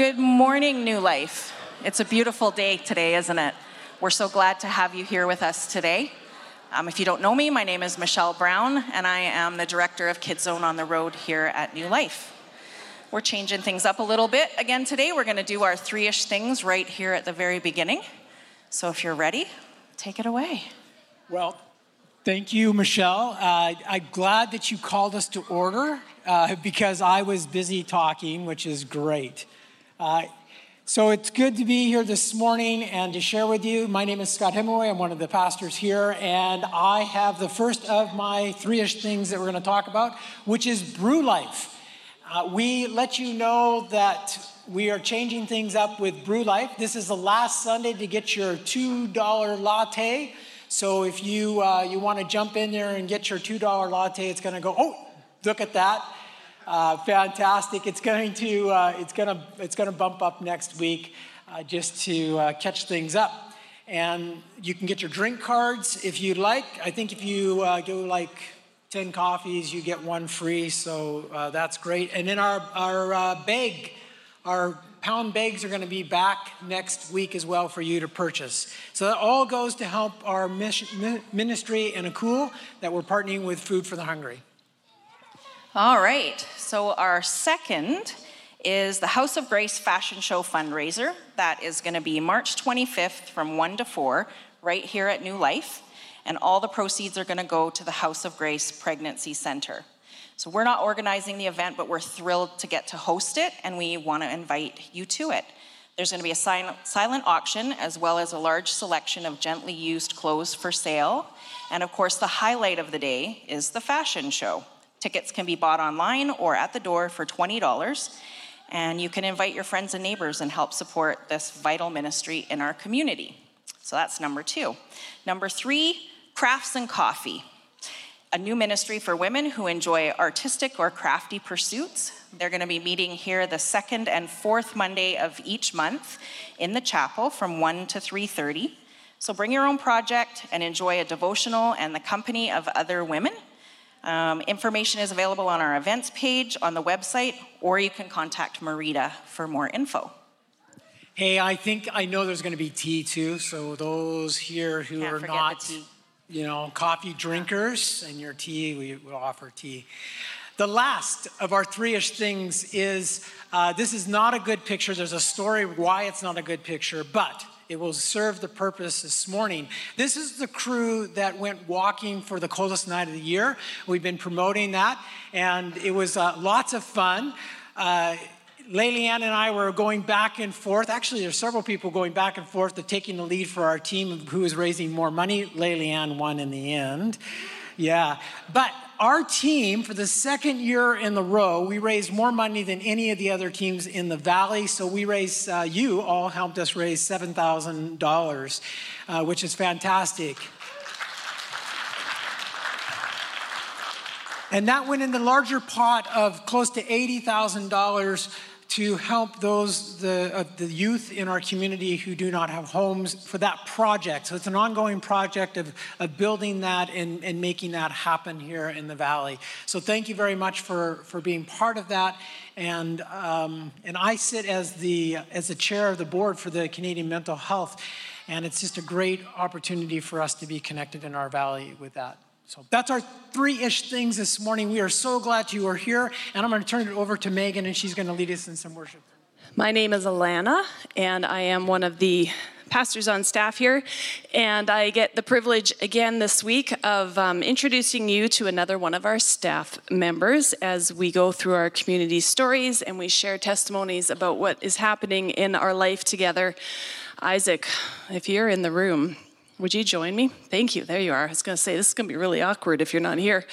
Good morning, New Life. It's a beautiful day today, isn't it? We're so glad to have you here with us today. Um, if you don't know me, my name is Michelle Brown, and I am the director of Kids Zone on the Road here at New Life. We're changing things up a little bit again today. We're going to do our three ish things right here at the very beginning. So if you're ready, take it away. Well, thank you, Michelle. Uh, I'm glad that you called us to order uh, because I was busy talking, which is great. Uh, so it's good to be here this morning and to share with you. My name is Scott Hemingway. I'm one of the pastors here, and I have the first of my three ish things that we're going to talk about, which is Brew Life. Uh, we let you know that we are changing things up with Brew Life. This is the last Sunday to get your $2 latte. So if you, uh, you want to jump in there and get your $2 latte, it's going to go, oh, look at that. Uh, fantastic. It's going to, uh, it's to, it's to bump up next week uh, just to uh, catch things up. And you can get your drink cards if you'd like. I think if you go like 10 coffees, you get one free, so uh, that's great. And then our, our uh, bag, our pound bags are going to be back next week as well for you to purchase. So that all goes to help our ministry in Akul that we're partnering with Food for the Hungry. All right, so our second is the House of Grace Fashion Show fundraiser. That is going to be March 25th from 1 to 4 right here at New Life and all the proceeds are going to go to the House of Grace Pregnancy Center. So we're not organizing the event, but we're thrilled to get to host it, and we want to invite you to it. There's going to be a silent auction as well as a large selection of gently used clothes for sale. And of course, the highlight of the day is the fashion show. Tickets can be bought online or at the door for $20. And you can invite your friends and neighbors and help support this vital ministry in our community. So that's number two. Number three, Crafts and Coffee, a new ministry for women who enjoy artistic or crafty pursuits. They're going to be meeting here the second and fourth Monday of each month in the chapel from 1 to 3:30. So bring your own project and enjoy a devotional and the company of other women. Um, information is available on our events page on the website, or you can contact Marita for more info. Hey, I think I know there's going to be tea too. So those here who Can't are not you know, coffee drinkers and your tea, we will offer tea. The last of our three ish things is uh, this is not a good picture. There's a story why it's not a good picture, but it will serve the purpose this morning. This is the crew that went walking for the coldest night of the year. We've been promoting that, and it was uh, lots of fun. Uh, Leilianne and I were going back and forth. Actually, there's several people going back and forth to taking the lead for our team who is raising more money. Leilianne won in the end. Yeah. But our team, for the second year in the row, we raised more money than any of the other teams in the valley. So we raised, uh, you all helped us raise $7,000, uh, which is fantastic. And that went in the larger pot of close to $80,000 to help those the, uh, the youth in our community who do not have homes for that project. So it's an ongoing project of, of building that and, and making that happen here in the valley. So thank you very much for, for being part of that. And, um, and I sit as the, as the chair of the board for the Canadian Mental Health. And it's just a great opportunity for us to be connected in our valley with that. So that's our three ish things this morning. We are so glad you are here. And I'm going to turn it over to Megan, and she's going to lead us in some worship. My name is Alana, and I am one of the pastors on staff here. And I get the privilege again this week of um, introducing you to another one of our staff members as we go through our community stories and we share testimonies about what is happening in our life together. Isaac, if you're in the room, would you join me? Thank you. There you are. I was going to say, this is going to be really awkward if you're not here.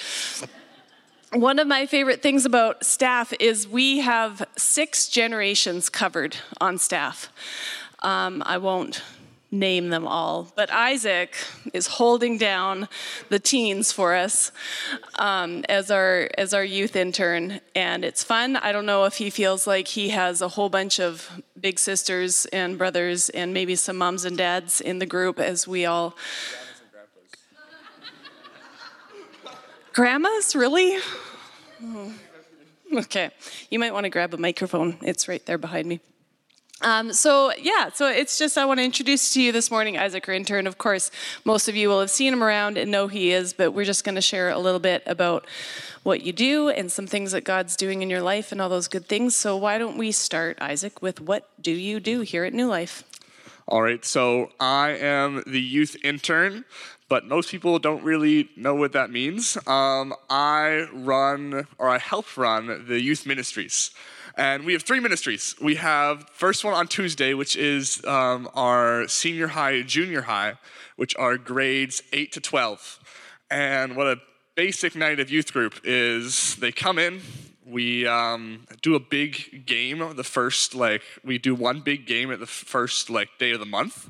One of my favorite things about staff is we have six generations covered on staff. Um, I won't name them all, but Isaac is holding down the teens for us um, as our as our youth intern, and it's fun. I don't know if he feels like he has a whole bunch of big sisters and brothers and maybe some moms and dads in the group as we all. Grandmas, really? Oh. Okay, you might want to grab a microphone. It's right there behind me. Um, so yeah, so it's just I want to introduce to you this morning Isaac Rinter, and of course most of you will have seen him around and know he is, but we're just going to share a little bit about what you do and some things that God's doing in your life and all those good things. So why don't we start, Isaac, with what do you do here at New Life? All right, so I am the youth intern, but most people don't really know what that means. Um, I run, or I help run, the youth ministries. And we have three ministries. We have first one on Tuesday, which is um, our senior high, junior high, which are grades 8 to 12. And what a basic night of youth group is they come in, we um, do a big game the first like we do one big game at the first like day of the month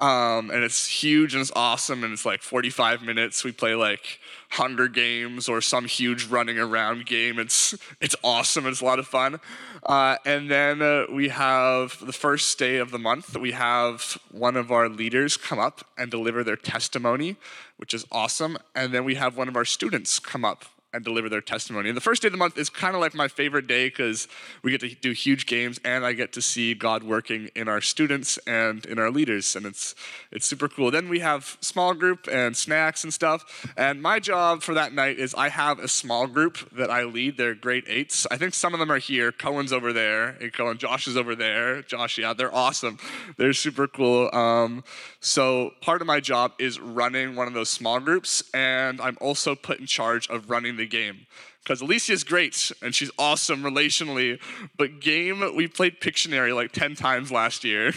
um, and it's huge and it's awesome and it's like 45 minutes we play like hunger games or some huge running around game. It's it's awesome. It's a lot of fun. Uh, and then uh, we have the first day of the month. We have one of our leaders come up and deliver their testimony which is awesome. And then we have one of our students come up and deliver their testimony. And the first day of the month is kind of like my favorite day because we get to do huge games and I get to see God working in our students and in our leaders, and it's it's super cool. Then we have small group and snacks and stuff. And my job for that night is I have a small group that I lead. They're grade eights. I think some of them are here. Cohen's over there. Hey, Cohen. Josh is over there. Josh, yeah, they're awesome. They're super cool. Um, so part of my job is running one of those small groups, and I'm also put in charge of running the game. Because Alicia is great and she's awesome relationally, but game, we played Pictionary like 10 times last year.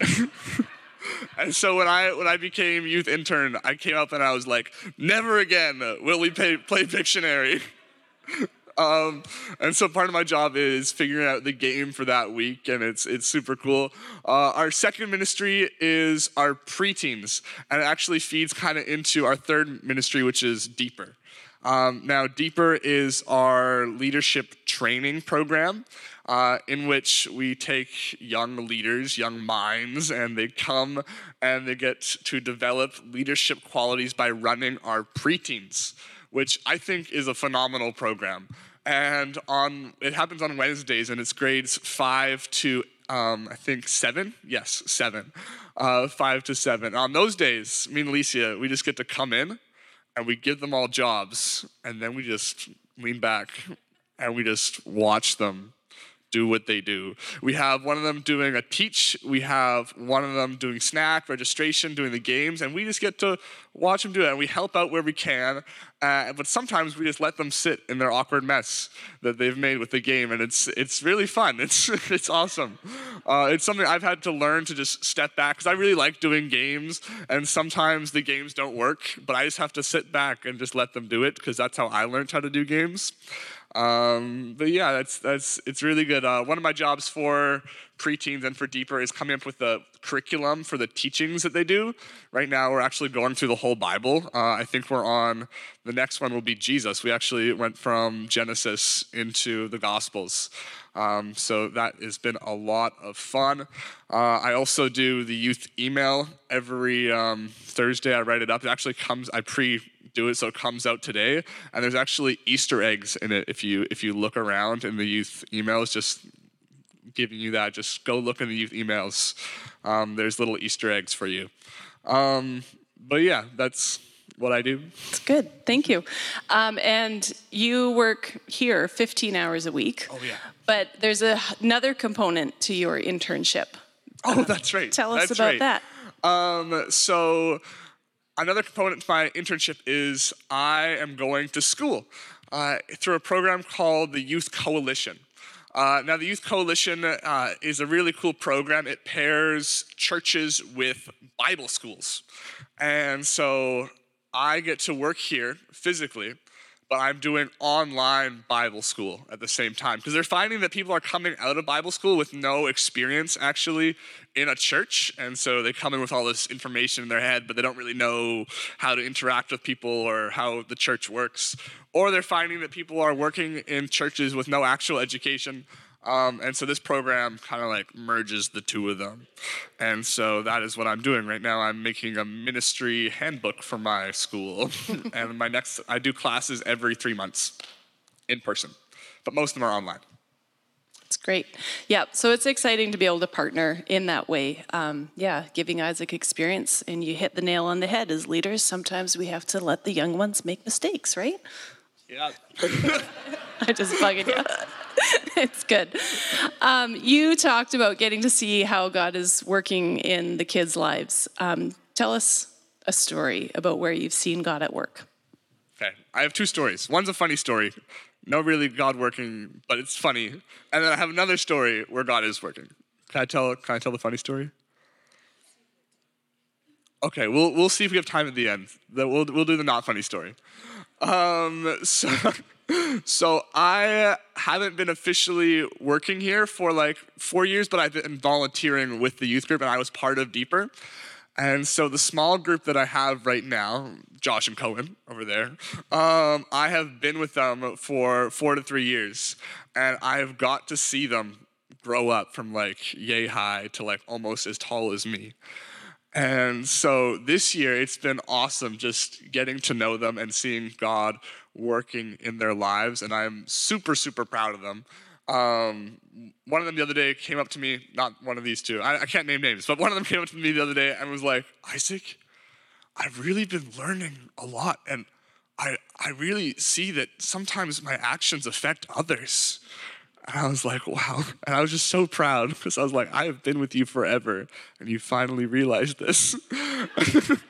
and so when I when I became youth intern, I came up and I was like, never again will we pay, play Pictionary. Um, and so part of my job is figuring out the game for that week, and it's it's super cool. Uh, our second ministry is our preteens, and it actually feeds kind of into our third ministry, which is Deeper. Um, now, Deeper is our leadership training program. Uh, in which we take young leaders, young minds, and they come and they get to develop leadership qualities by running our preteens, which I think is a phenomenal program. And on it happens on Wednesdays, and it's grades five to um, I think seven. Yes, seven. Uh, five to seven. On those days, me and Alicia, we just get to come in and we give them all jobs, and then we just lean back and we just watch them do what they do. We have one of them doing a teach, we have one of them doing snack, registration, doing the games, and we just get to watch them do it. And we help out where we can, uh, but sometimes we just let them sit in their awkward mess that they've made with the game, and it's it's really fun. It's it's awesome. Uh, it's something I've had to learn to just step back because I really like doing games, and sometimes the games don't work, but I just have to sit back and just let them do it because that's how I learned how to do games. Um, but yeah, that's that's it's really good. Uh, one of my jobs for preteens and for deeper is coming up with the curriculum for the teachings that they do. Right now, we're actually going through the whole Bible. Uh, I think we're on the next one will be Jesus. We actually went from Genesis into the Gospels. Um, so that has been a lot of fun. Uh, I also do the youth email every um, Thursday. I write it up. It actually comes. I pre do it so it comes out today. And there's actually Easter eggs in it if you if you look around in the youth emails, just giving you that. Just go look in the youth emails. Um, there's little Easter eggs for you. Um, but yeah, that's what I do. It's good. Thank you. Um, and you work here 15 hours a week. Oh yeah. But there's a, another component to your internship. Oh, that's right. Tell us that's about right. that. Um, so another component to my internship is I am going to school uh, through a program called the Youth Coalition. Uh, now, the Youth Coalition uh, is a really cool program. It pairs churches with Bible schools. And so I get to work here physically but I'm doing online Bible school at the same time because they're finding that people are coming out of Bible school with no experience actually in a church. And so they come in with all this information in their head, but they don't really know how to interact with people or how the church works. Or they're finding that people are working in churches with no actual education um, and so this program kind of like merges the two of them. And so that is what I'm doing right now. I'm making a ministry handbook for my school. and my next, I do classes every three months in person, but most of them are online. It's great. Yeah, so it's exciting to be able to partner in that way. Um, yeah, giving Isaac experience, and you hit the nail on the head. As leaders, sometimes we have to let the young ones make mistakes, right? Yeah. I just bugging you. it's good. Um, you talked about getting to see how God is working in the kids' lives. Um, tell us a story about where you've seen God at work. Okay, I have two stories. One's a funny story, no really God working, but it's funny. And then I have another story where God is working. Can I tell? Can I tell the funny story? Okay, we'll we'll see if we have time at the end. We'll we'll do the not funny story. Um, so so I haven't been officially working here for like four years, but I've been volunteering with the youth group, and I was part of Deeper. And so the small group that I have right now, Josh and Cohen over there, um, I have been with them for four to three years, and I've got to see them grow up from like yay high to like almost as tall as me. And so this year, it's been awesome just getting to know them and seeing God working in their lives. And I'm super, super proud of them. Um, one of them the other day came up to me, not one of these two, I, I can't name names, but one of them came up to me the other day and was like, Isaac, I've really been learning a lot. And I, I really see that sometimes my actions affect others. And I was like, wow. And I was just so proud because I was like, I have been with you forever. And you finally realized this.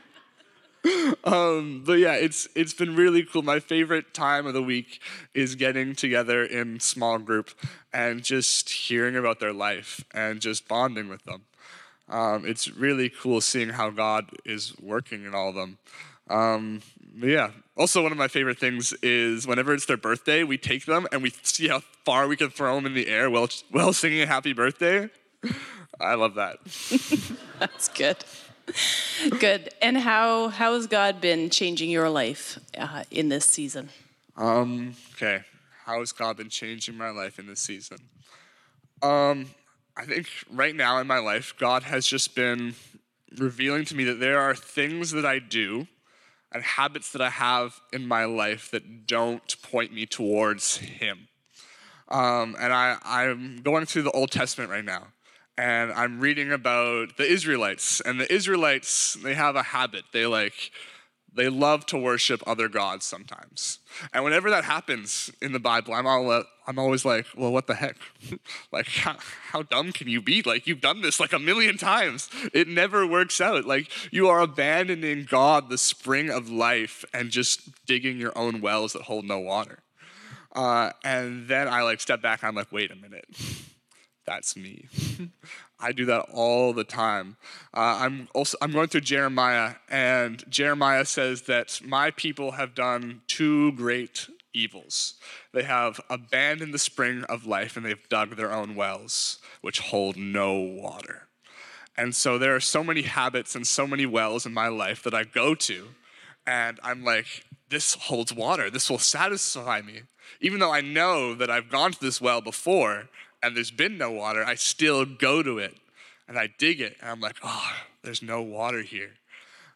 um, but yeah, it's it's been really cool. My favorite time of the week is getting together in small group and just hearing about their life and just bonding with them. Um, it's really cool seeing how God is working in all of them. Um, yeah. Also, one of my favorite things is whenever it's their birthday, we take them and we see how far we can throw them in the air while, while singing a happy birthday. I love that. That's good. Good. And how how has God been changing your life uh, in this season? Um, okay. How has God been changing my life in this season? Um, I think right now in my life, God has just been revealing to me that there are things that I do and habits that I have in my life that don't point me towards Him. Um, and I, I'm going through the Old Testament right now and I'm reading about the Israelites. And the Israelites, they have a habit. They like, they love to worship other gods sometimes. And whenever that happens in the Bible, I'm, all, I'm always like, well, what the heck? like, how, how dumb can you be? Like, you've done this like a million times. It never works out. Like, you are abandoning God, the spring of life, and just digging your own wells that hold no water. Uh, and then I like step back. I'm like, wait a minute that's me. I do that all the time. Uh, I'm also I'm going through Jeremiah, and Jeremiah says that my people have done two great evils. They have abandoned the spring of life, and they've dug their own wells, which hold no water. And so there are so many habits and so many wells in my life that I go to, and I'm like, this holds water. This will satisfy me. Even though I know that I've gone to this well before, and there's been no water, I still go to it and I dig it and I'm like, oh, there's no water here.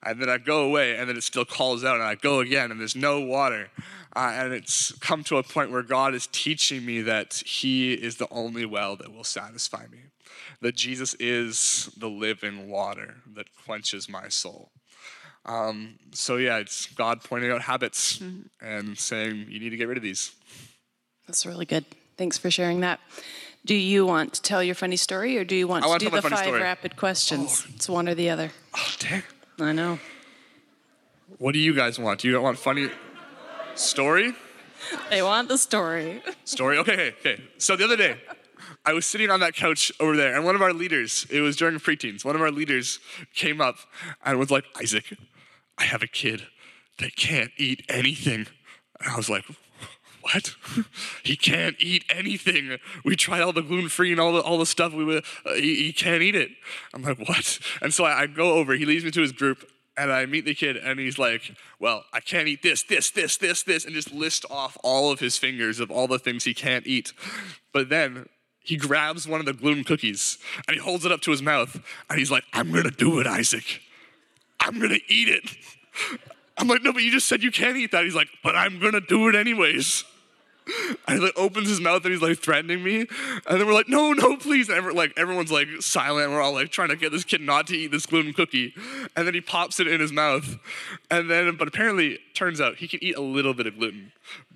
And then I go away and then it still calls out and I go again and there's no water. Uh, and it's come to a point where God is teaching me that He is the only well that will satisfy me, that Jesus is the living water that quenches my soul. Um, so, yeah, it's God pointing out habits mm-hmm. and saying, you need to get rid of these. That's really good. Thanks for sharing that. Do you want to tell your funny story or do you want I to want do to the tell my funny five story. rapid questions? Oh. It's one or the other. Oh, dang. I know. What do you guys want? Do you want funny story? They want the story. Story? Okay, okay, okay. So the other day, I was sitting on that couch over there, and one of our leaders, it was during preteens, one of our leaders came up and was like, Isaac, I have a kid that can't eat anything. And I was like, what? he can't eat anything. We tried all the gluten free and all the all the stuff. We uh, he, he, can't eat it. I'm like, what? And so I, I go over. He leads me to his group, and I meet the kid, and he's like, well, I can't eat this, this, this, this, this, and just list off all of his fingers of all the things he can't eat. But then he grabs one of the gluten cookies and he holds it up to his mouth, and he's like, I'm gonna do it, Isaac. I'm gonna eat it. I'm like, no, but you just said you can't eat that. He's like, but I'm gonna do it anyways. And he like opens his mouth and he's like threatening me. And then we're like, no, no, please. And every, like everyone's like silent. We're all like trying to get this kid not to eat this gluten cookie. And then he pops it in his mouth. And then, but apparently, turns out he can eat a little bit of gluten.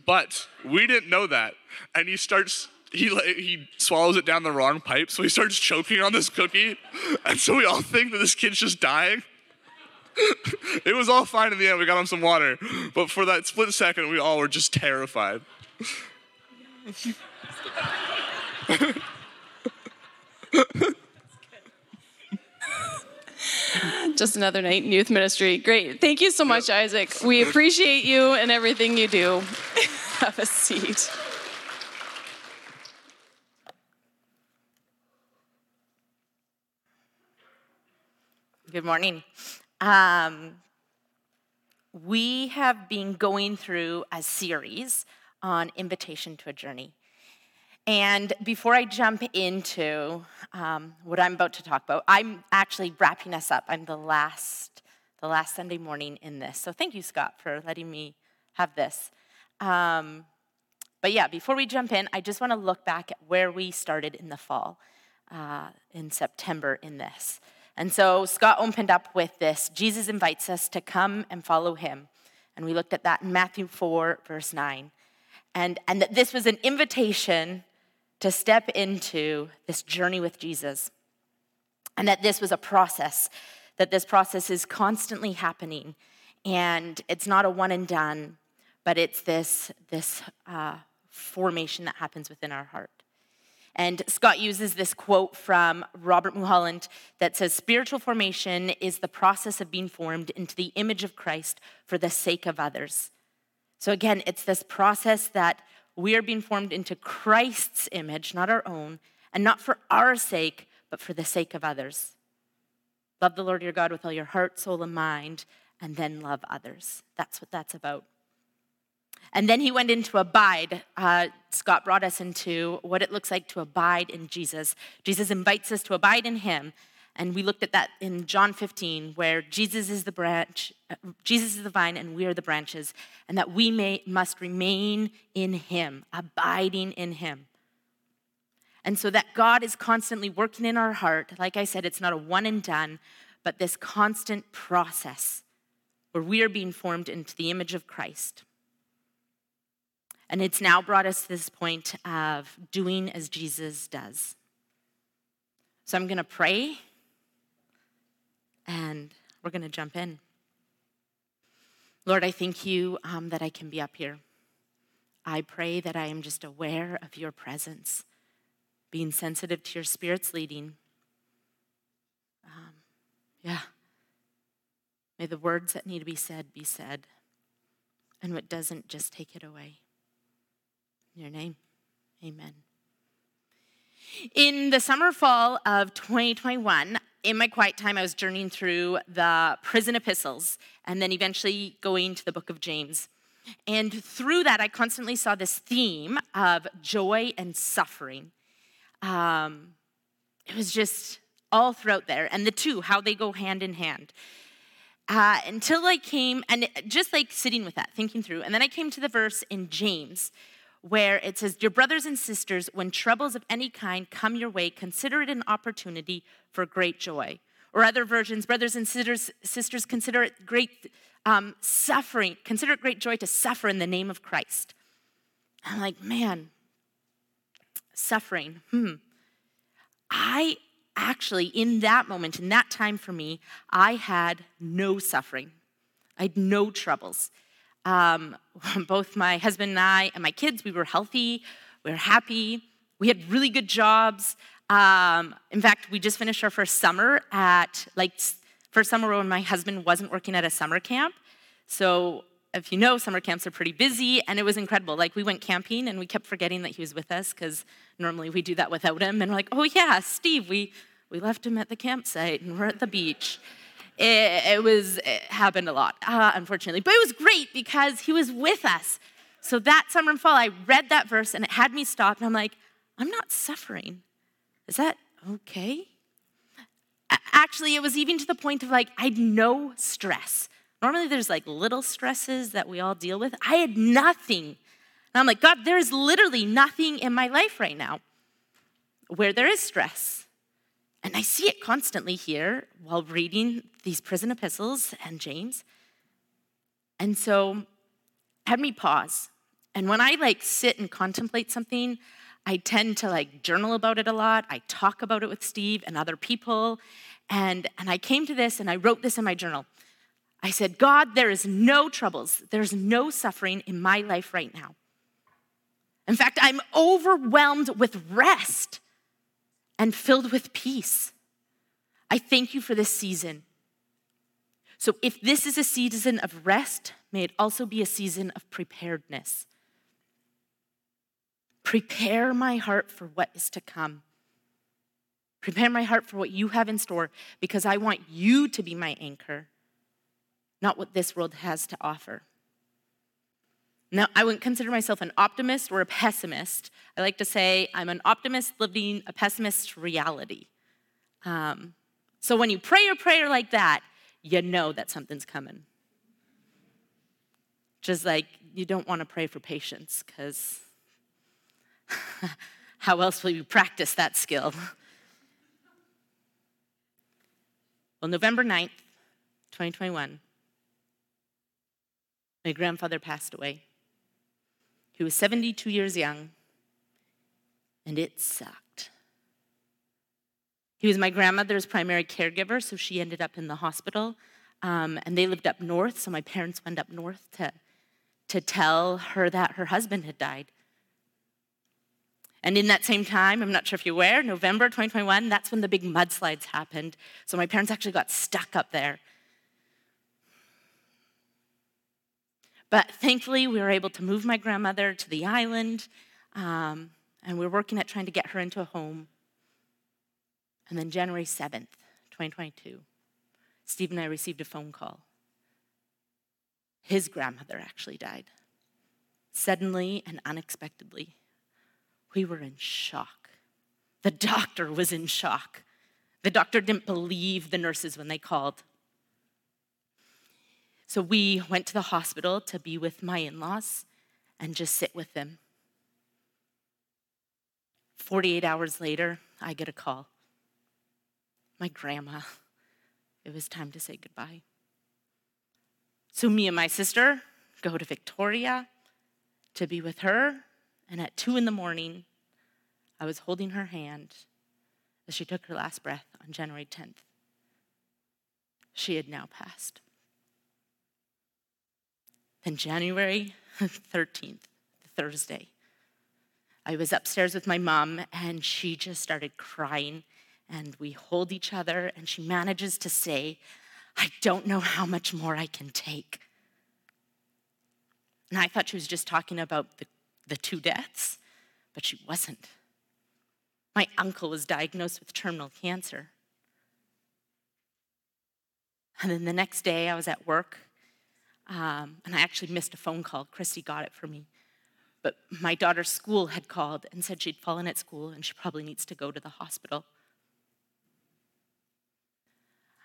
But we didn't know that. And he starts he like, he swallows it down the wrong pipe, so he starts choking on this cookie, and so we all think that this kid's just dying. it was all fine in the end. We got him some water, but for that split second, we all were just terrified. Just another night in youth ministry. Great. Thank you so much, Isaac. We appreciate you and everything you do. Have a seat. Good morning. Um, we have been going through a series on invitation to a journey. And before I jump into um, what I'm about to talk about, I'm actually wrapping us up. I'm the last, the last Sunday morning in this. So thank you, Scott, for letting me have this. Um, but yeah, before we jump in, I just want to look back at where we started in the fall, uh, in September, in this. And so Scott opened up with this Jesus invites us to come and follow him. And we looked at that in Matthew 4, verse 9. And, and that this was an invitation to step into this journey with Jesus. And that this was a process, that this process is constantly happening. And it's not a one and done, but it's this, this uh, formation that happens within our heart. And Scott uses this quote from Robert Mulholland that says Spiritual formation is the process of being formed into the image of Christ for the sake of others. So, again, it's this process that we are being formed into Christ's image, not our own, and not for our sake, but for the sake of others. Love the Lord your God with all your heart, soul, and mind, and then love others. That's what that's about. And then he went into abide. Uh, Scott brought us into what it looks like to abide in Jesus. Jesus invites us to abide in him. And we looked at that in John 15, where Jesus is the branch, Jesus is the vine, and we are the branches, and that we may, must remain in him, abiding in him. And so that God is constantly working in our heart. Like I said, it's not a one and done, but this constant process where we are being formed into the image of Christ. And it's now brought us to this point of doing as Jesus does. So I'm going to pray and we're going to jump in. Lord, I thank you um, that I can be up here. I pray that I am just aware of your presence, being sensitive to your spirit's leading. Um, yeah. May the words that need to be said be said, and what doesn't, just take it away. In your name, amen. In the summer fall of 2021, in my quiet time, I was journeying through the prison epistles and then eventually going to the book of James. And through that, I constantly saw this theme of joy and suffering. Um, it was just all throughout there, and the two, how they go hand in hand. Uh, until I came, and just like sitting with that, thinking through, and then I came to the verse in James where it says, Dear brothers and sisters, when troubles of any kind come your way, consider it an opportunity for great joy. Or other versions, brothers and sisters, sisters consider it great um, suffering, consider it great joy to suffer in the name of Christ. I'm like, man, suffering. Hmm. I actually, in that moment, in that time for me, I had no suffering. I had no troubles. Um, both my husband and I and my kids, we were healthy, we were happy, we had really good jobs. Um, in fact, we just finished our first summer at, like, first summer when my husband wasn't working at a summer camp. So, if you know, summer camps are pretty busy, and it was incredible. Like, we went camping and we kept forgetting that he was with us because normally we do that without him. And we're like, oh, yeah, Steve, we, we left him at the campsite and we're at the beach. It, it was, it happened a lot, uh, unfortunately. But it was great because he was with us. So that summer and fall, I read that verse and it had me stop. And I'm like, I'm not suffering. Is that okay? Actually, it was even to the point of like, I had no stress. Normally, there's like little stresses that we all deal with. I had nothing. And I'm like, God, there is literally nothing in my life right now where there is stress. And I see it constantly here while reading these prison epistles and James. And so had me pause. And when I like sit and contemplate something, I tend to like journal about it a lot. I talk about it with Steve and other people. And, and I came to this and I wrote this in my journal. I said, God, there is no troubles, there's no suffering in my life right now. In fact, I'm overwhelmed with rest and filled with peace. I thank you for this season. So, if this is a season of rest, may it also be a season of preparedness. Prepare my heart for what is to come. Prepare my heart for what you have in store because I want you to be my anchor, not what this world has to offer. Now, I wouldn't consider myself an optimist or a pessimist. I like to say I'm an optimist living a pessimist reality. Um, so when you pray a prayer like that, you know that something's coming. Just like you don't want to pray for patience, because how else will you practice that skill? well, November 9th, 2021, my grandfather passed away. He was 72 years young, and it sucked. He was my grandmother's primary caregiver, so she ended up in the hospital. Um, and they lived up north, so my parents went up north to, to tell her that her husband had died. And in that same time, I'm not sure if you're aware, November 2021, that's when the big mudslides happened. So my parents actually got stuck up there. But thankfully, we were able to move my grandmother to the island, um, and we are working at trying to get her into a home. And then January 7th, 2022, Steve and I received a phone call. His grandmother actually died, suddenly and unexpectedly. We were in shock. The doctor was in shock. The doctor didn't believe the nurses when they called. So we went to the hospital to be with my in laws and just sit with them. 48 hours later, I get a call. My grandma, it was time to say goodbye. So, me and my sister go to Victoria to be with her, and at two in the morning, I was holding her hand as she took her last breath on January 10th. She had now passed. Then January 13th, Thursday, I was upstairs with my mom and she just started crying and we hold each other and she manages to say, I don't know how much more I can take. And I thought she was just talking about the, the two deaths, but she wasn't. My uncle was diagnosed with terminal cancer. And then the next day, I was at work um, and I actually missed a phone call. Christy got it for me. But my daughter's school had called and said she'd fallen at school and she probably needs to go to the hospital.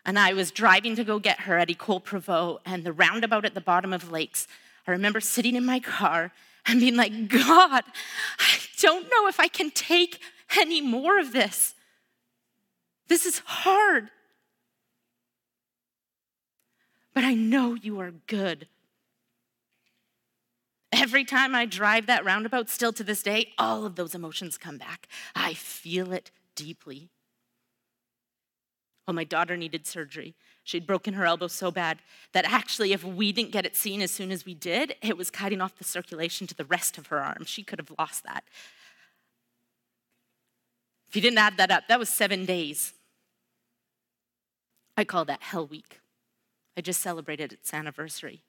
And I was driving to go get her at Ecole Prévost and the roundabout at the bottom of Lakes. I remember sitting in my car and being like, God, I don't know if I can take any more of this. This is hard but I know you are good. Every time I drive that roundabout, still to this day, all of those emotions come back. I feel it deeply. Well, my daughter needed surgery. She'd broken her elbow so bad that actually, if we didn't get it seen as soon as we did, it was cutting off the circulation to the rest of her arm. She could have lost that. If you didn't add that up, that was seven days. I call that hell week. I just celebrated its anniversary.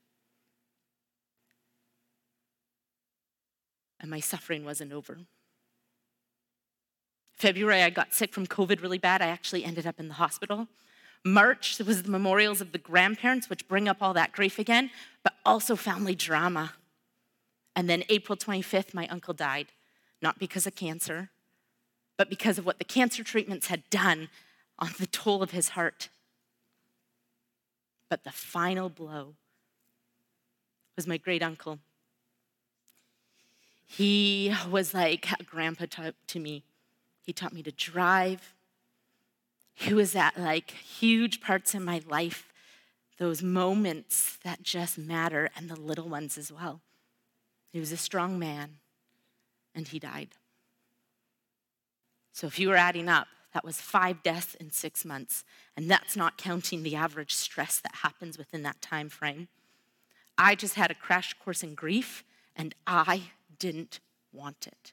And my suffering wasn't over. February, I got sick from COVID really bad. I actually ended up in the hospital. March was the memorials of the grandparents, which bring up all that grief again, but also family drama. And then April 25th, my uncle died, not because of cancer, but because of what the cancer treatments had done on the toll of his heart. But the final blow was my great uncle. He was like a grandpa to, to me. He taught me to drive. He was at like huge parts in my life, those moments that just matter, and the little ones as well. He was a strong man, and he died. So if you were adding up, that was five deaths in six months, and that's not counting the average stress that happens within that time frame. I just had a crash course in grief, and I didn't want it.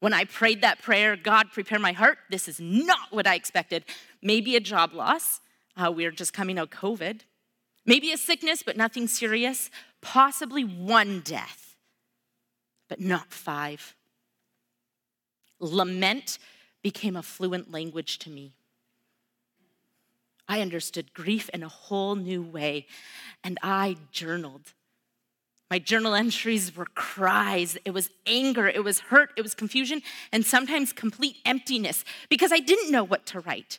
When I prayed that prayer, God, prepare my heart, this is not what I expected. Maybe a job loss. Uh, we are just coming out of COVID. Maybe a sickness, but nothing serious. Possibly one death, but not five. Lament became a fluent language to me. I understood grief in a whole new way, and I journaled. My journal entries were cries. It was anger. It was hurt. It was confusion, and sometimes complete emptiness because I didn't know what to write.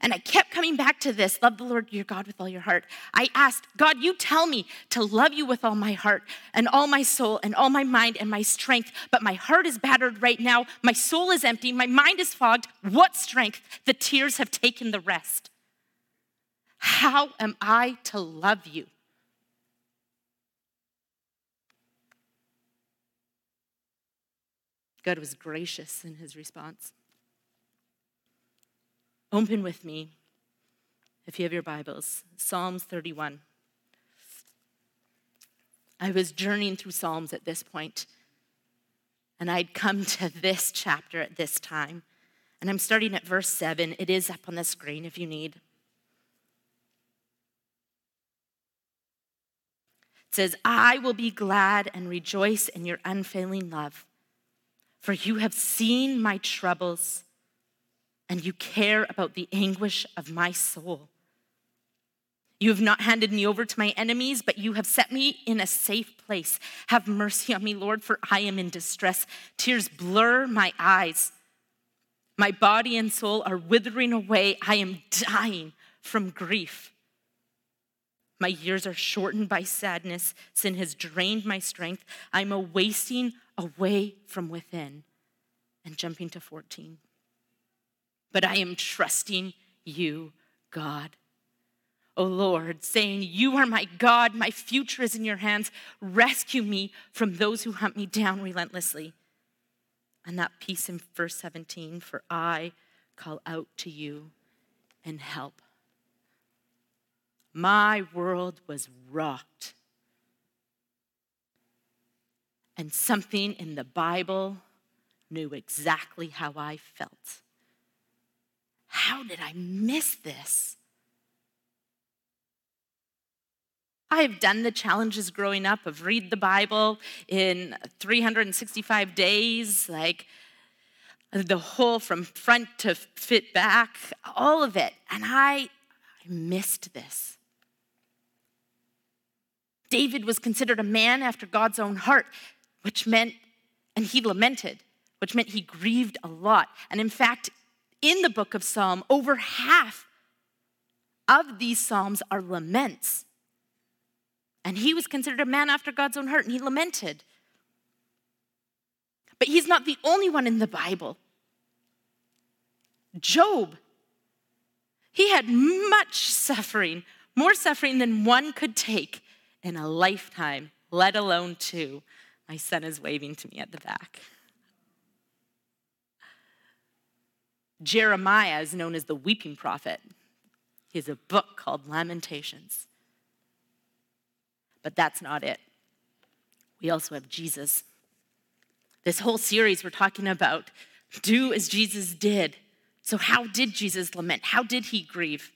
And I kept coming back to this love the Lord your God with all your heart. I asked, God, you tell me to love you with all my heart and all my soul and all my mind and my strength, but my heart is battered right now. My soul is empty. My mind is fogged. What strength? The tears have taken the rest. How am I to love you? God was gracious in his response. Open with me, if you have your Bibles, Psalms 31. I was journeying through Psalms at this point, and I'd come to this chapter at this time. And I'm starting at verse 7. It is up on the screen if you need. It says, I will be glad and rejoice in your unfailing love, for you have seen my troubles and you care about the anguish of my soul. You have not handed me over to my enemies, but you have set me in a safe place. Have mercy on me, Lord, for I am in distress. Tears blur my eyes. My body and soul are withering away. I am dying from grief. My years are shortened by sadness. Sin has drained my strength. I'm a wasting away from within. And jumping to 14 but I am trusting you, God. O oh Lord, saying, You are my God, my future is in your hands. Rescue me from those who hunt me down relentlessly. And that piece in verse 17, for I call out to you and help. My world was rocked. And something in the Bible knew exactly how I felt. How did I miss this? I have done the challenges growing up of read the Bible in 365 days, like the whole from front to fit back, all of it. And I, I missed this. David was considered a man after God's own heart, which meant, and he lamented, which meant he grieved a lot. And in fact, in the book of Psalm, over half of these Psalms are laments. And he was considered a man after God's own heart, and he lamented. But he's not the only one in the Bible. Job, he had much suffering, more suffering than one could take in a lifetime, let alone two. My son is waving to me at the back. Jeremiah is known as the weeping prophet. He has a book called Lamentations. But that's not it. We also have Jesus. This whole series we're talking about do as Jesus did. So, how did Jesus lament? How did he grieve?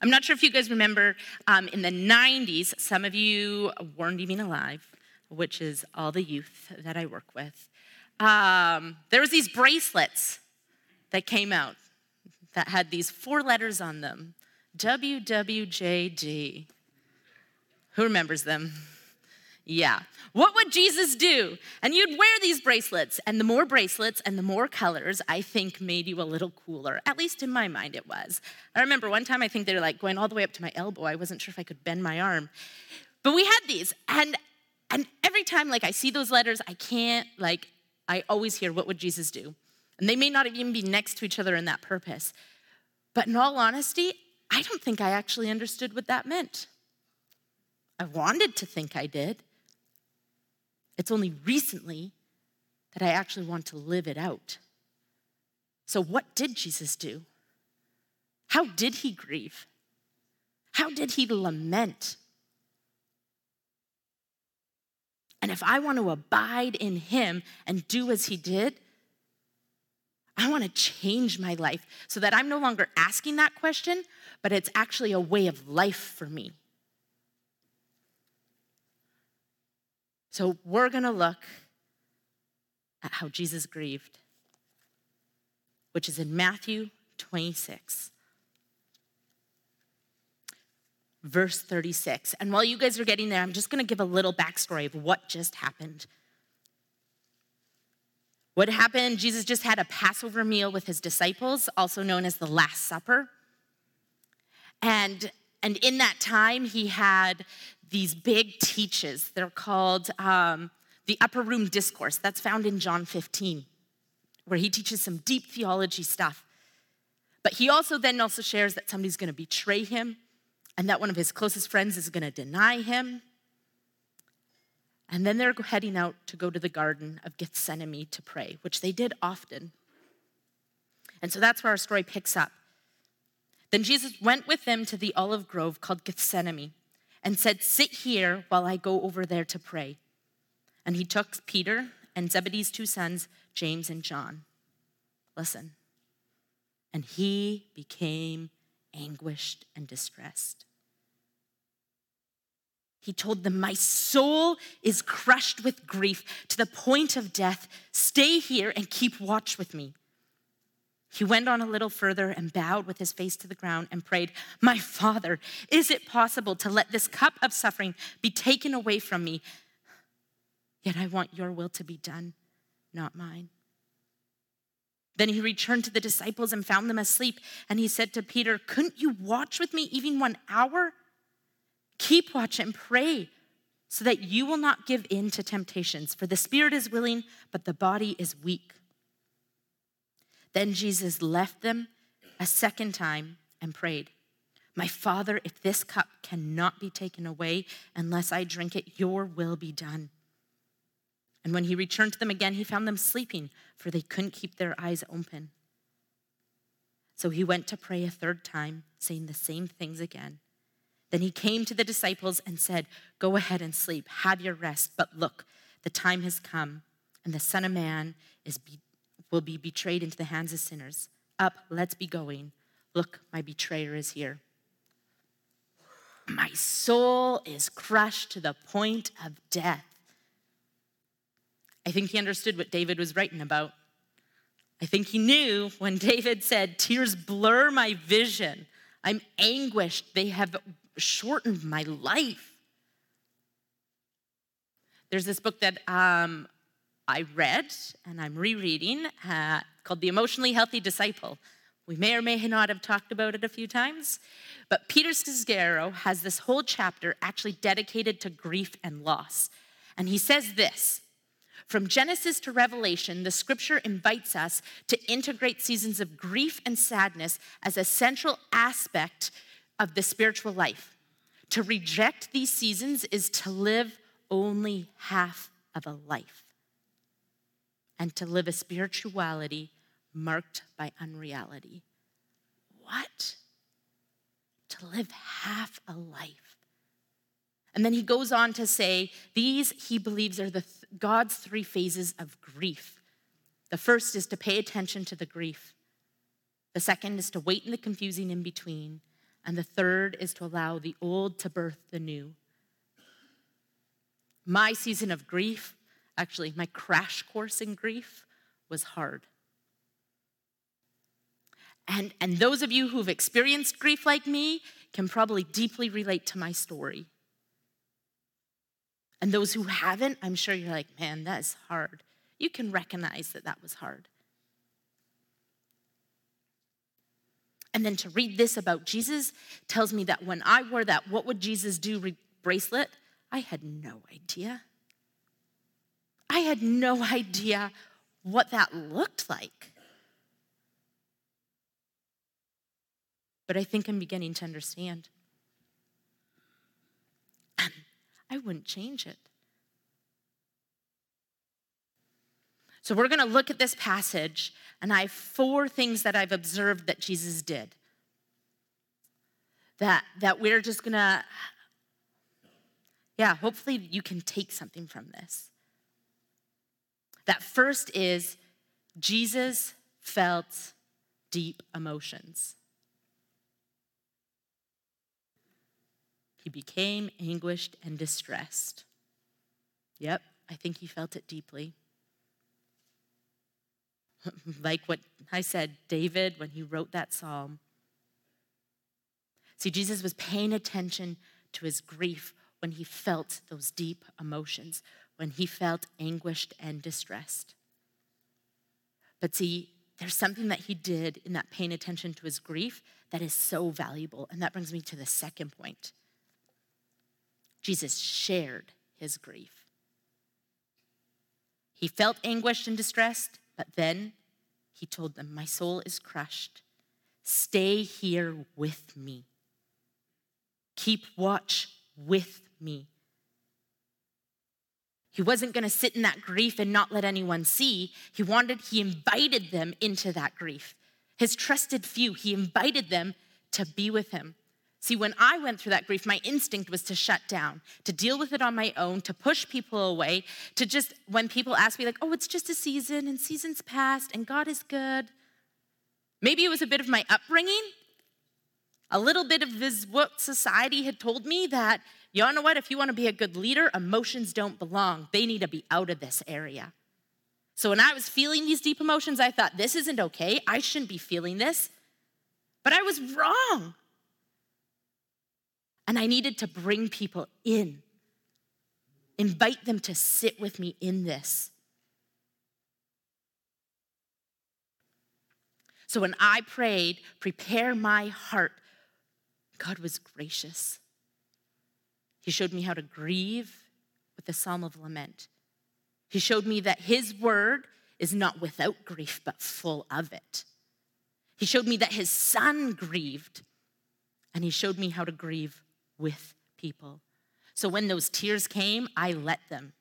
I'm not sure if you guys remember um, in the 90s, some of you weren't even alive, which is all the youth that I work with um, there was these bracelets that came out that had these four letters on them WWJD. Who remembers them? Yeah. What would Jesus do? And you'd wear these bracelets, and the more bracelets and the more colors, I think made you a little cooler. At least in my mind, it was. I remember one time, I think they were like going all the way up to my elbow. I wasn't sure if I could bend my arm. But we had these, and and every time like I see those letters, I can't like I always hear what would Jesus do? And they may not even be next to each other in that purpose. But in all honesty, I don't think I actually understood what that meant. I wanted to think I did. It's only recently that I actually want to live it out. So, what did Jesus do? How did he grieve? How did he lament? And if I want to abide in him and do as he did, I want to change my life so that I'm no longer asking that question, but it's actually a way of life for me. So we're going to look at how Jesus grieved, which is in Matthew 26 verse 36. And while you guys are getting there, I'm just going to give a little backstory of what just happened. What happened? Jesus just had a Passover meal with his disciples, also known as the Last Supper. And, and in that time, he had these big teaches. They're called um, the Upper Room Discourse. That's found in John 15, where he teaches some deep theology stuff. But he also then also shares that somebody's going to betray him and that one of his closest friends is going to deny him. And then they're heading out to go to the Garden of Gethsemane to pray, which they did often. And so that's where our story picks up. Then Jesus went with them to the olive grove called Gethsemane and said, Sit here while I go over there to pray. And he took Peter and Zebedee's two sons, James and John. Listen. And he became anguished and distressed. He told them, My soul is crushed with grief to the point of death. Stay here and keep watch with me. He went on a little further and bowed with his face to the ground and prayed, My Father, is it possible to let this cup of suffering be taken away from me? Yet I want your will to be done, not mine. Then he returned to the disciples and found them asleep. And he said to Peter, Couldn't you watch with me even one hour? Keep watch and pray so that you will not give in to temptations. For the spirit is willing, but the body is weak. Then Jesus left them a second time and prayed, My Father, if this cup cannot be taken away unless I drink it, your will be done. And when he returned to them again, he found them sleeping, for they couldn't keep their eyes open. So he went to pray a third time, saying the same things again. Then he came to the disciples and said, Go ahead and sleep, have your rest. But look, the time has come, and the Son of Man is be, will be betrayed into the hands of sinners. Up, let's be going. Look, my betrayer is here. My soul is crushed to the point of death. I think he understood what David was writing about. I think he knew when David said, Tears blur my vision. I'm anguished. They have shortened my life. There's this book that um, I read and I'm rereading uh, called The Emotionally Healthy Disciple. We may or may not have talked about it a few times, but Peter Scazzero has this whole chapter actually dedicated to grief and loss. And he says this from Genesis to Revelation, the scripture invites us to integrate seasons of grief and sadness as a central aspect of the spiritual life. To reject these seasons is to live only half of a life and to live a spirituality marked by unreality. What? To live half a life. And then he goes on to say, these he believes are the th- God's three phases of grief. The first is to pay attention to the grief. The second is to wait in the confusing in between. And the third is to allow the old to birth the new. My season of grief, actually, my crash course in grief, was hard. And, and those of you who've experienced grief like me can probably deeply relate to my story. And those who haven't, I'm sure you're like, man, that is hard. You can recognize that that was hard. And then to read this about Jesus tells me that when I wore that, what would Jesus do bracelet, I had no idea. I had no idea what that looked like. But I think I'm beginning to understand. I wouldn't change it. So we're going to look at this passage, and I have four things that I've observed that Jesus did. That, that we're just going to, yeah, hopefully you can take something from this. That first is Jesus felt deep emotions. He became anguished and distressed. Yep, I think he felt it deeply. like what I said, David, when he wrote that psalm. See, Jesus was paying attention to his grief when he felt those deep emotions, when he felt anguished and distressed. But see, there's something that he did in that paying attention to his grief that is so valuable. And that brings me to the second point Jesus shared his grief. He felt anguished and distressed, but then he told them, My soul is crushed. Stay here with me. Keep watch with me. He wasn't going to sit in that grief and not let anyone see. He wanted, he invited them into that grief. His trusted few, he invited them to be with him. See, when I went through that grief, my instinct was to shut down, to deal with it on my own, to push people away, to just, when people ask me, like, oh, it's just a season and seasons past and God is good. Maybe it was a bit of my upbringing, a little bit of this, what society had told me that, you know what, if you want to be a good leader, emotions don't belong. They need to be out of this area. So when I was feeling these deep emotions, I thought, this isn't okay. I shouldn't be feeling this. But I was wrong. And I needed to bring people in, invite them to sit with me in this. So when I prayed, prepare my heart, God was gracious. He showed me how to grieve with the psalm of lament. He showed me that his word is not without grief, but full of it. He showed me that his son grieved, and he showed me how to grieve with people. So when those tears came, I let them.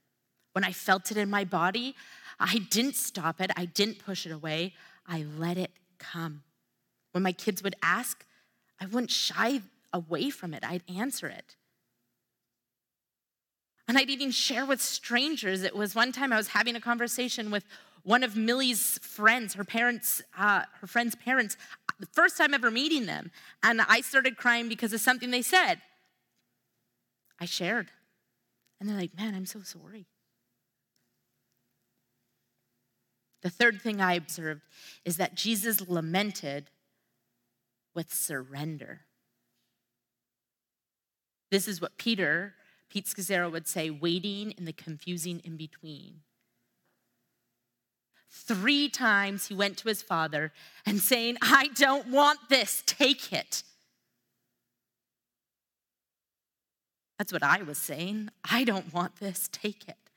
When I felt it in my body, I didn't stop it, I didn't push it away, I let it come. When my kids would ask, I wouldn't shy away from it, I'd answer it. And I'd even share with strangers. It was one time I was having a conversation with one of Millie's friends, her parents, uh, her friend's parents, the first time ever meeting them. And I started crying because of something they said. I shared. And they're like, man, I'm so sorry. The third thing I observed is that Jesus lamented with surrender. This is what Peter, Pete Scazzero would say, waiting in the confusing in between. Three times he went to his father and saying, I don't want this, take it. That's what I was saying. I don't want this. Take it.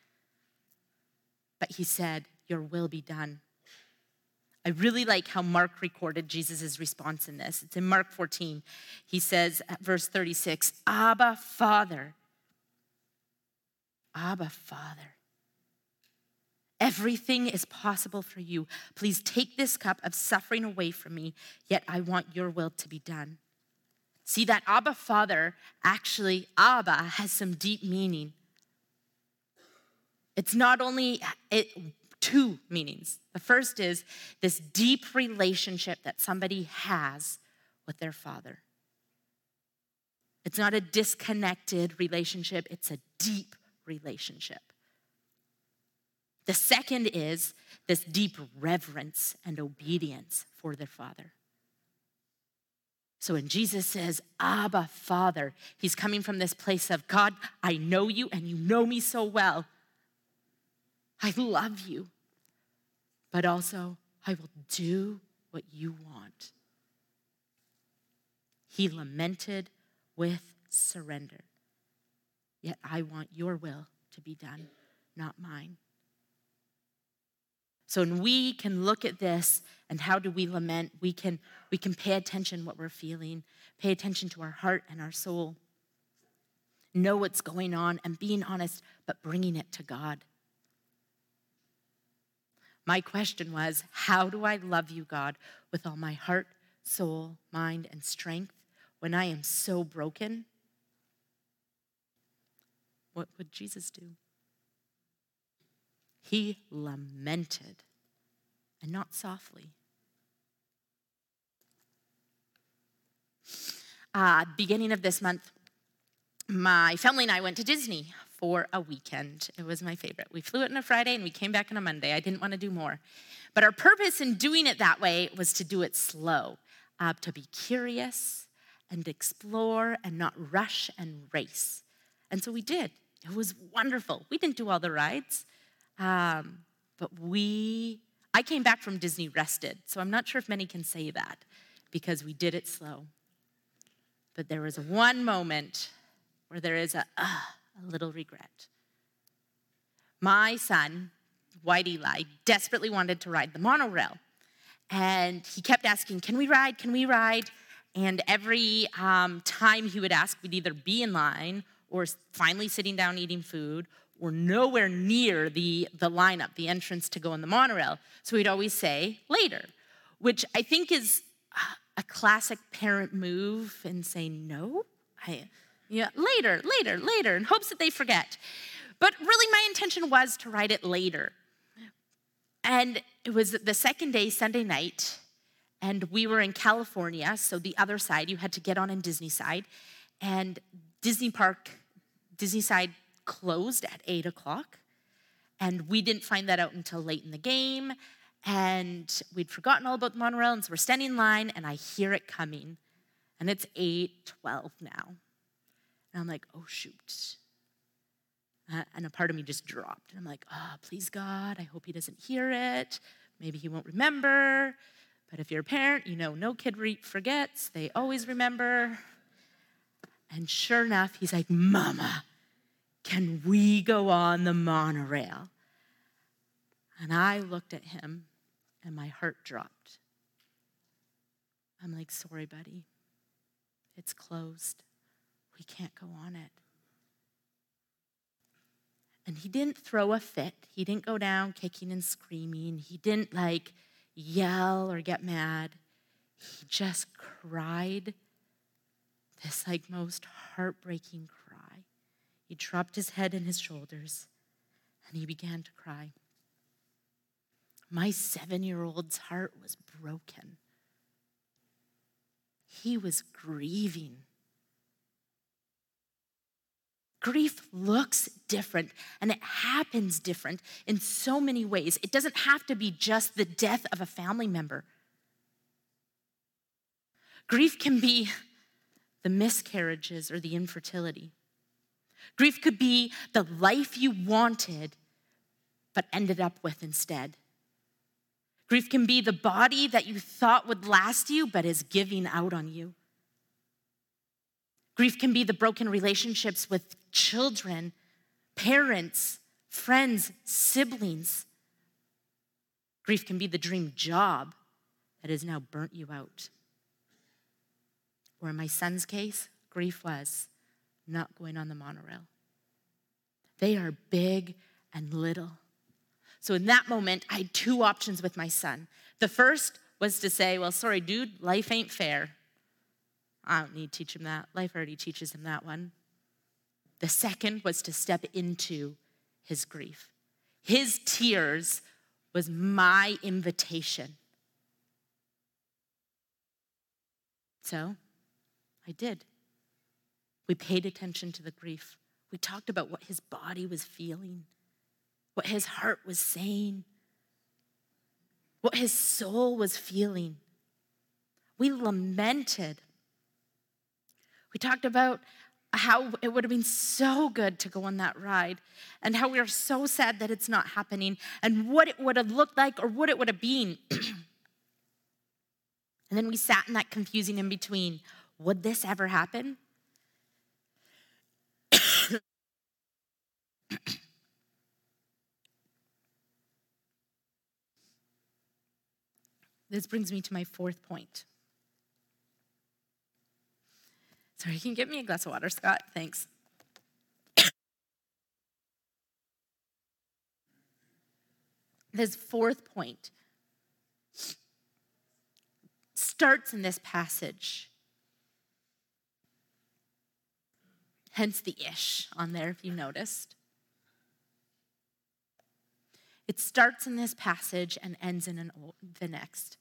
But he said, Your will be done. I really like how Mark recorded Jesus' response in this. It's in Mark 14. He says verse 36 Abba, Father. Abba, Father. Everything is possible for you. Please take this cup of suffering away from me, yet I want your will to be done. See, that Abba Father, actually, Abba has some deep meaning. It's not only it, two meanings. The first is this deep relationship that somebody has with their father. It's not a disconnected relationship, it's a deep relationship. The second is this deep reverence and obedience for their father. So when Jesus says, Abba, Father, he's coming from this place of God, I know you and you know me so well. I love you, but also I will do what you want. He lamented with surrender. yet I want your will to be done, not mine. So when we can look at this and how do we lament, we can we can pay attention what we're feeling, pay attention to our heart and our soul. Know what's going on and being honest, but bringing it to God. My question was, how do I love you, God, with all my heart, soul, mind, and strength when I am so broken? What would Jesus do? He lamented, and not softly. Uh, beginning of this month, my family and I went to Disney for a weekend. It was my favorite. We flew it on a Friday and we came back on a Monday. I didn't want to do more. But our purpose in doing it that way was to do it slow, uh, to be curious and explore and not rush and race. And so we did. It was wonderful. We didn't do all the rides, um, but we, I came back from Disney rested. So I'm not sure if many can say that because we did it slow. But there was one moment where there is a, uh, a little regret. My son, White Eli, desperately wanted to ride the monorail. And he kept asking, Can we ride? Can we ride? And every um, time he would ask, we'd either be in line or finally sitting down eating food or nowhere near the, the lineup, the entrance to go on the monorail. So we'd always say, later, which I think is a classic parent move and say, no, I, yeah, later, later, later, in hopes that they forget. But really, my intention was to write it later. And it was the second day, Sunday night, and we were in California, so the other side, you had to get on in Disney side. And Disney Park, Disney side closed at eight o'clock. And we didn't find that out until late in the game. And we'd forgotten all about the monorail, and so we're standing in line, and I hear it coming. And it's 8:12 now. And I'm like, oh shoot. Uh, and a part of me just dropped. And I'm like, oh, please God, I hope he doesn't hear it. Maybe he won't remember. But if you're a parent, you know no kid re- forgets, they always remember. And sure enough, he's like, Mama, can we go on the monorail? And I looked at him and my heart dropped. I'm like, sorry, buddy. It's closed. We can't go on it. And he didn't throw a fit. He didn't go down kicking and screaming. He didn't like yell or get mad. He just cried this like most heartbreaking. He dropped his head in his shoulders and he began to cry. My seven year old's heart was broken. He was grieving. Grief looks different and it happens different in so many ways. It doesn't have to be just the death of a family member. Grief can be the miscarriages or the infertility. Grief could be the life you wanted but ended up with instead. Grief can be the body that you thought would last you, but is giving out on you. Grief can be the broken relationships with children, parents, friends, siblings. Grief can be the dream job that has now burnt you out. Or in my son's case, grief was not going on the monorail. They are big and little. So in that moment, I had two options with my son. The first was to say, Well, sorry, dude, life ain't fair. I don't need to teach him that. Life already teaches him that one. The second was to step into his grief. His tears was my invitation. So I did. We paid attention to the grief. We talked about what his body was feeling what his heart was saying, what his soul was feeling. We lamented. We talked about how it would have been so good to go on that ride and how we are so sad that it's not happening and what it would have looked like or what it would have been. and then we sat in that confusing in between. Would this ever happen? this brings me to my fourth point. Sorry, can you get me a glass of water, Scott? Thanks. this fourth point starts in this passage. Hence the ish on there, if you noticed. It starts in this passage and ends in old, the next.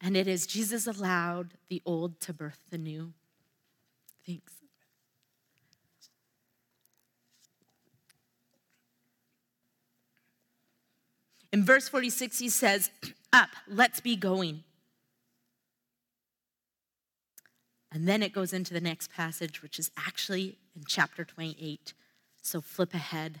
And it is Jesus allowed the old to birth the new. Thanks. In verse 46, he says, Up, let's be going. And then it goes into the next passage, which is actually in chapter 28. So flip ahead.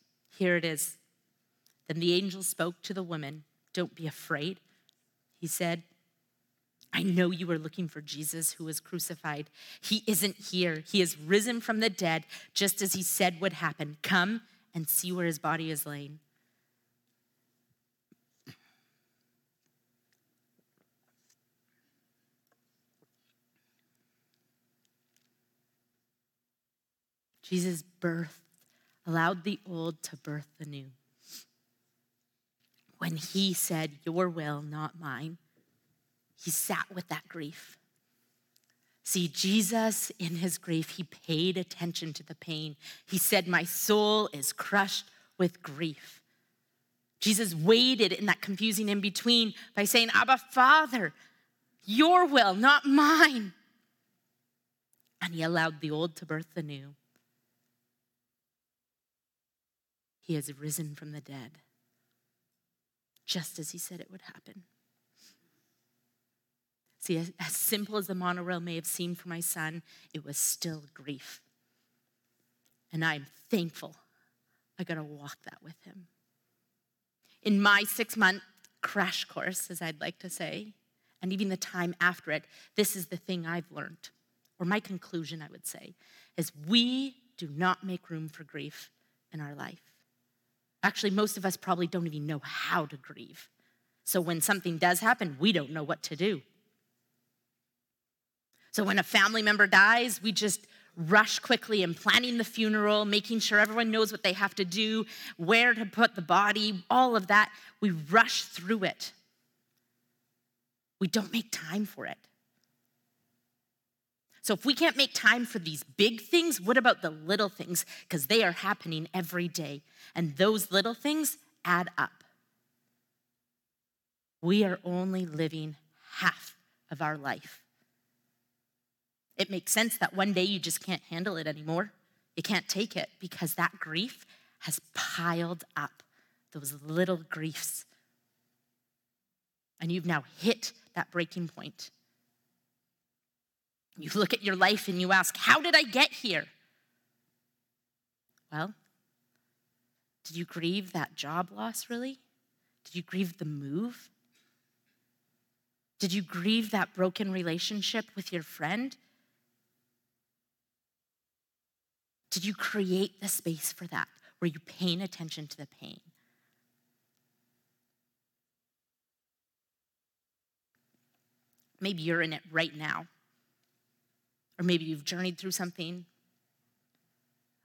Here it is. Then the angel spoke to the woman Don't be afraid. He said, I know you are looking for Jesus who was crucified. He isn't here. He is risen from the dead, just as he said would happen. Come and see where his body is laying. Jesus' birth allowed the old to birth the new. When he said, Your will, not mine, he sat with that grief. See, Jesus, in his grief, he paid attention to the pain. He said, My soul is crushed with grief. Jesus waited in that confusing in between by saying, Abba, Father, your will, not mine. And he allowed the old to birth the new. He has risen from the dead, just as he said it would happen. See, as, as simple as the monorail may have seemed for my son, it was still grief. And I'm thankful I got to walk that with him. In my six month crash course, as I'd like to say, and even the time after it, this is the thing I've learned, or my conclusion, I would say, is we do not make room for grief in our life. Actually, most of us probably don't even know how to grieve. So when something does happen, we don't know what to do. So when a family member dies, we just rush quickly in planning the funeral, making sure everyone knows what they have to do, where to put the body, all of that. We rush through it. We don't make time for it. So if we can't make time for these big things, what about the little things? Because they are happening every day. And those little things add up. We are only living half of our life. It makes sense that one day you just can't handle it anymore. You can't take it because that grief has piled up, those little griefs. And you've now hit that breaking point. You look at your life and you ask, How did I get here? Well, did you grieve that job loss really? Did you grieve the move? Did you grieve that broken relationship with your friend? Did you create the space for that? Were you paying attention to the pain? Maybe you're in it right now. Or maybe you've journeyed through something.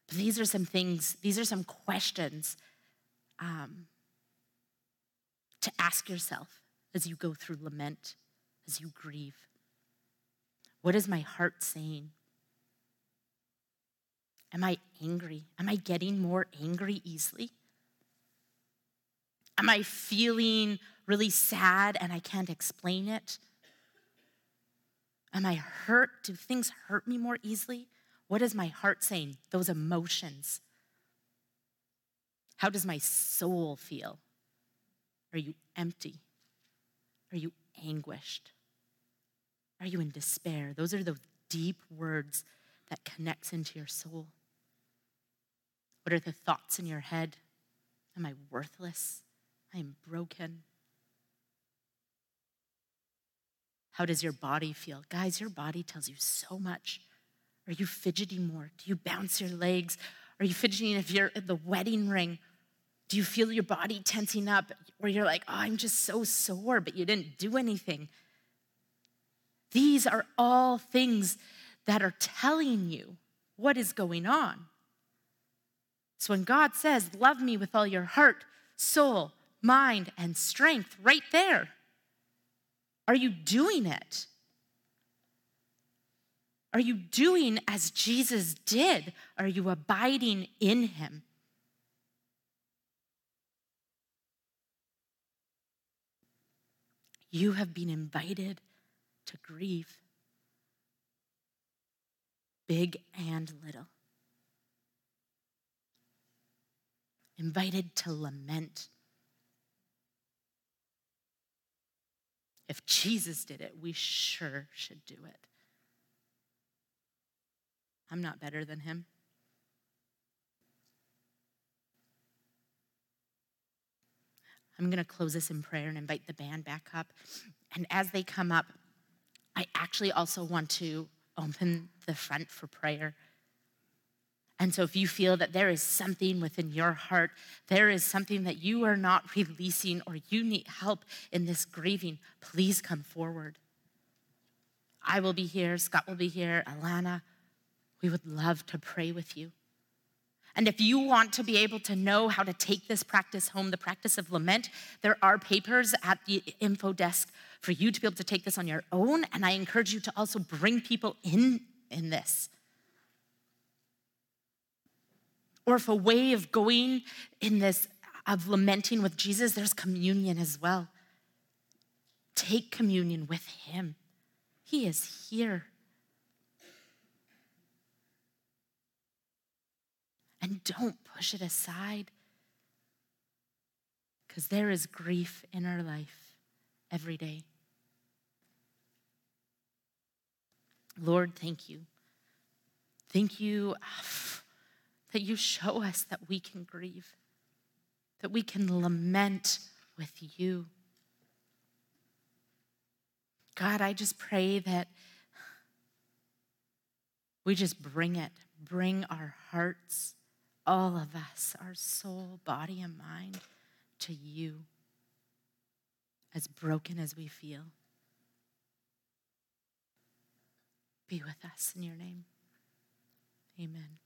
But these are some things, these are some questions um, to ask yourself as you go through lament, as you grieve. What is my heart saying? Am I angry? Am I getting more angry easily? Am I feeling really sad and I can't explain it? Am I hurt? Do things hurt me more easily? What is my heart saying? Those emotions. How does my soul feel? Are you empty? Are you anguished? Are you in despair? Those are the deep words that connects into your soul. What are the thoughts in your head? Am I worthless? I am broken. How does your body feel? Guys, your body tells you so much. Are you fidgeting more? Do you bounce your legs? Are you fidgeting if you're at the wedding ring? Do you feel your body tensing up where you're like, oh, I'm just so sore, but you didn't do anything? These are all things that are telling you what is going on. So when God says, Love me with all your heart, soul, mind, and strength, right there, are you doing it? Are you doing as Jesus did? Are you abiding in him? You have been invited to grieve, big and little. Invited to lament. If Jesus did it, we sure should do it. I'm not better than him. I'm going to close this in prayer and invite the band back up. And as they come up, I actually also want to open the front for prayer. And so, if you feel that there is something within your heart, there is something that you are not releasing, or you need help in this grieving, please come forward. I will be here, Scott will be here, Alana. We would love to pray with you. And if you want to be able to know how to take this practice home, the practice of lament, there are papers at the info desk for you to be able to take this on your own. And I encourage you to also bring people in in this. Or if a way of going in this, of lamenting with Jesus, there's communion as well. Take communion with Him. He is here. And don't push it aside because there is grief in our life every day. Lord, thank you. Thank you ah, that you show us that we can grieve, that we can lament with you. God, I just pray that we just bring it, bring our hearts all of us, our soul, body, and mind, to you, as broken as we feel. Be with us in your name. Amen.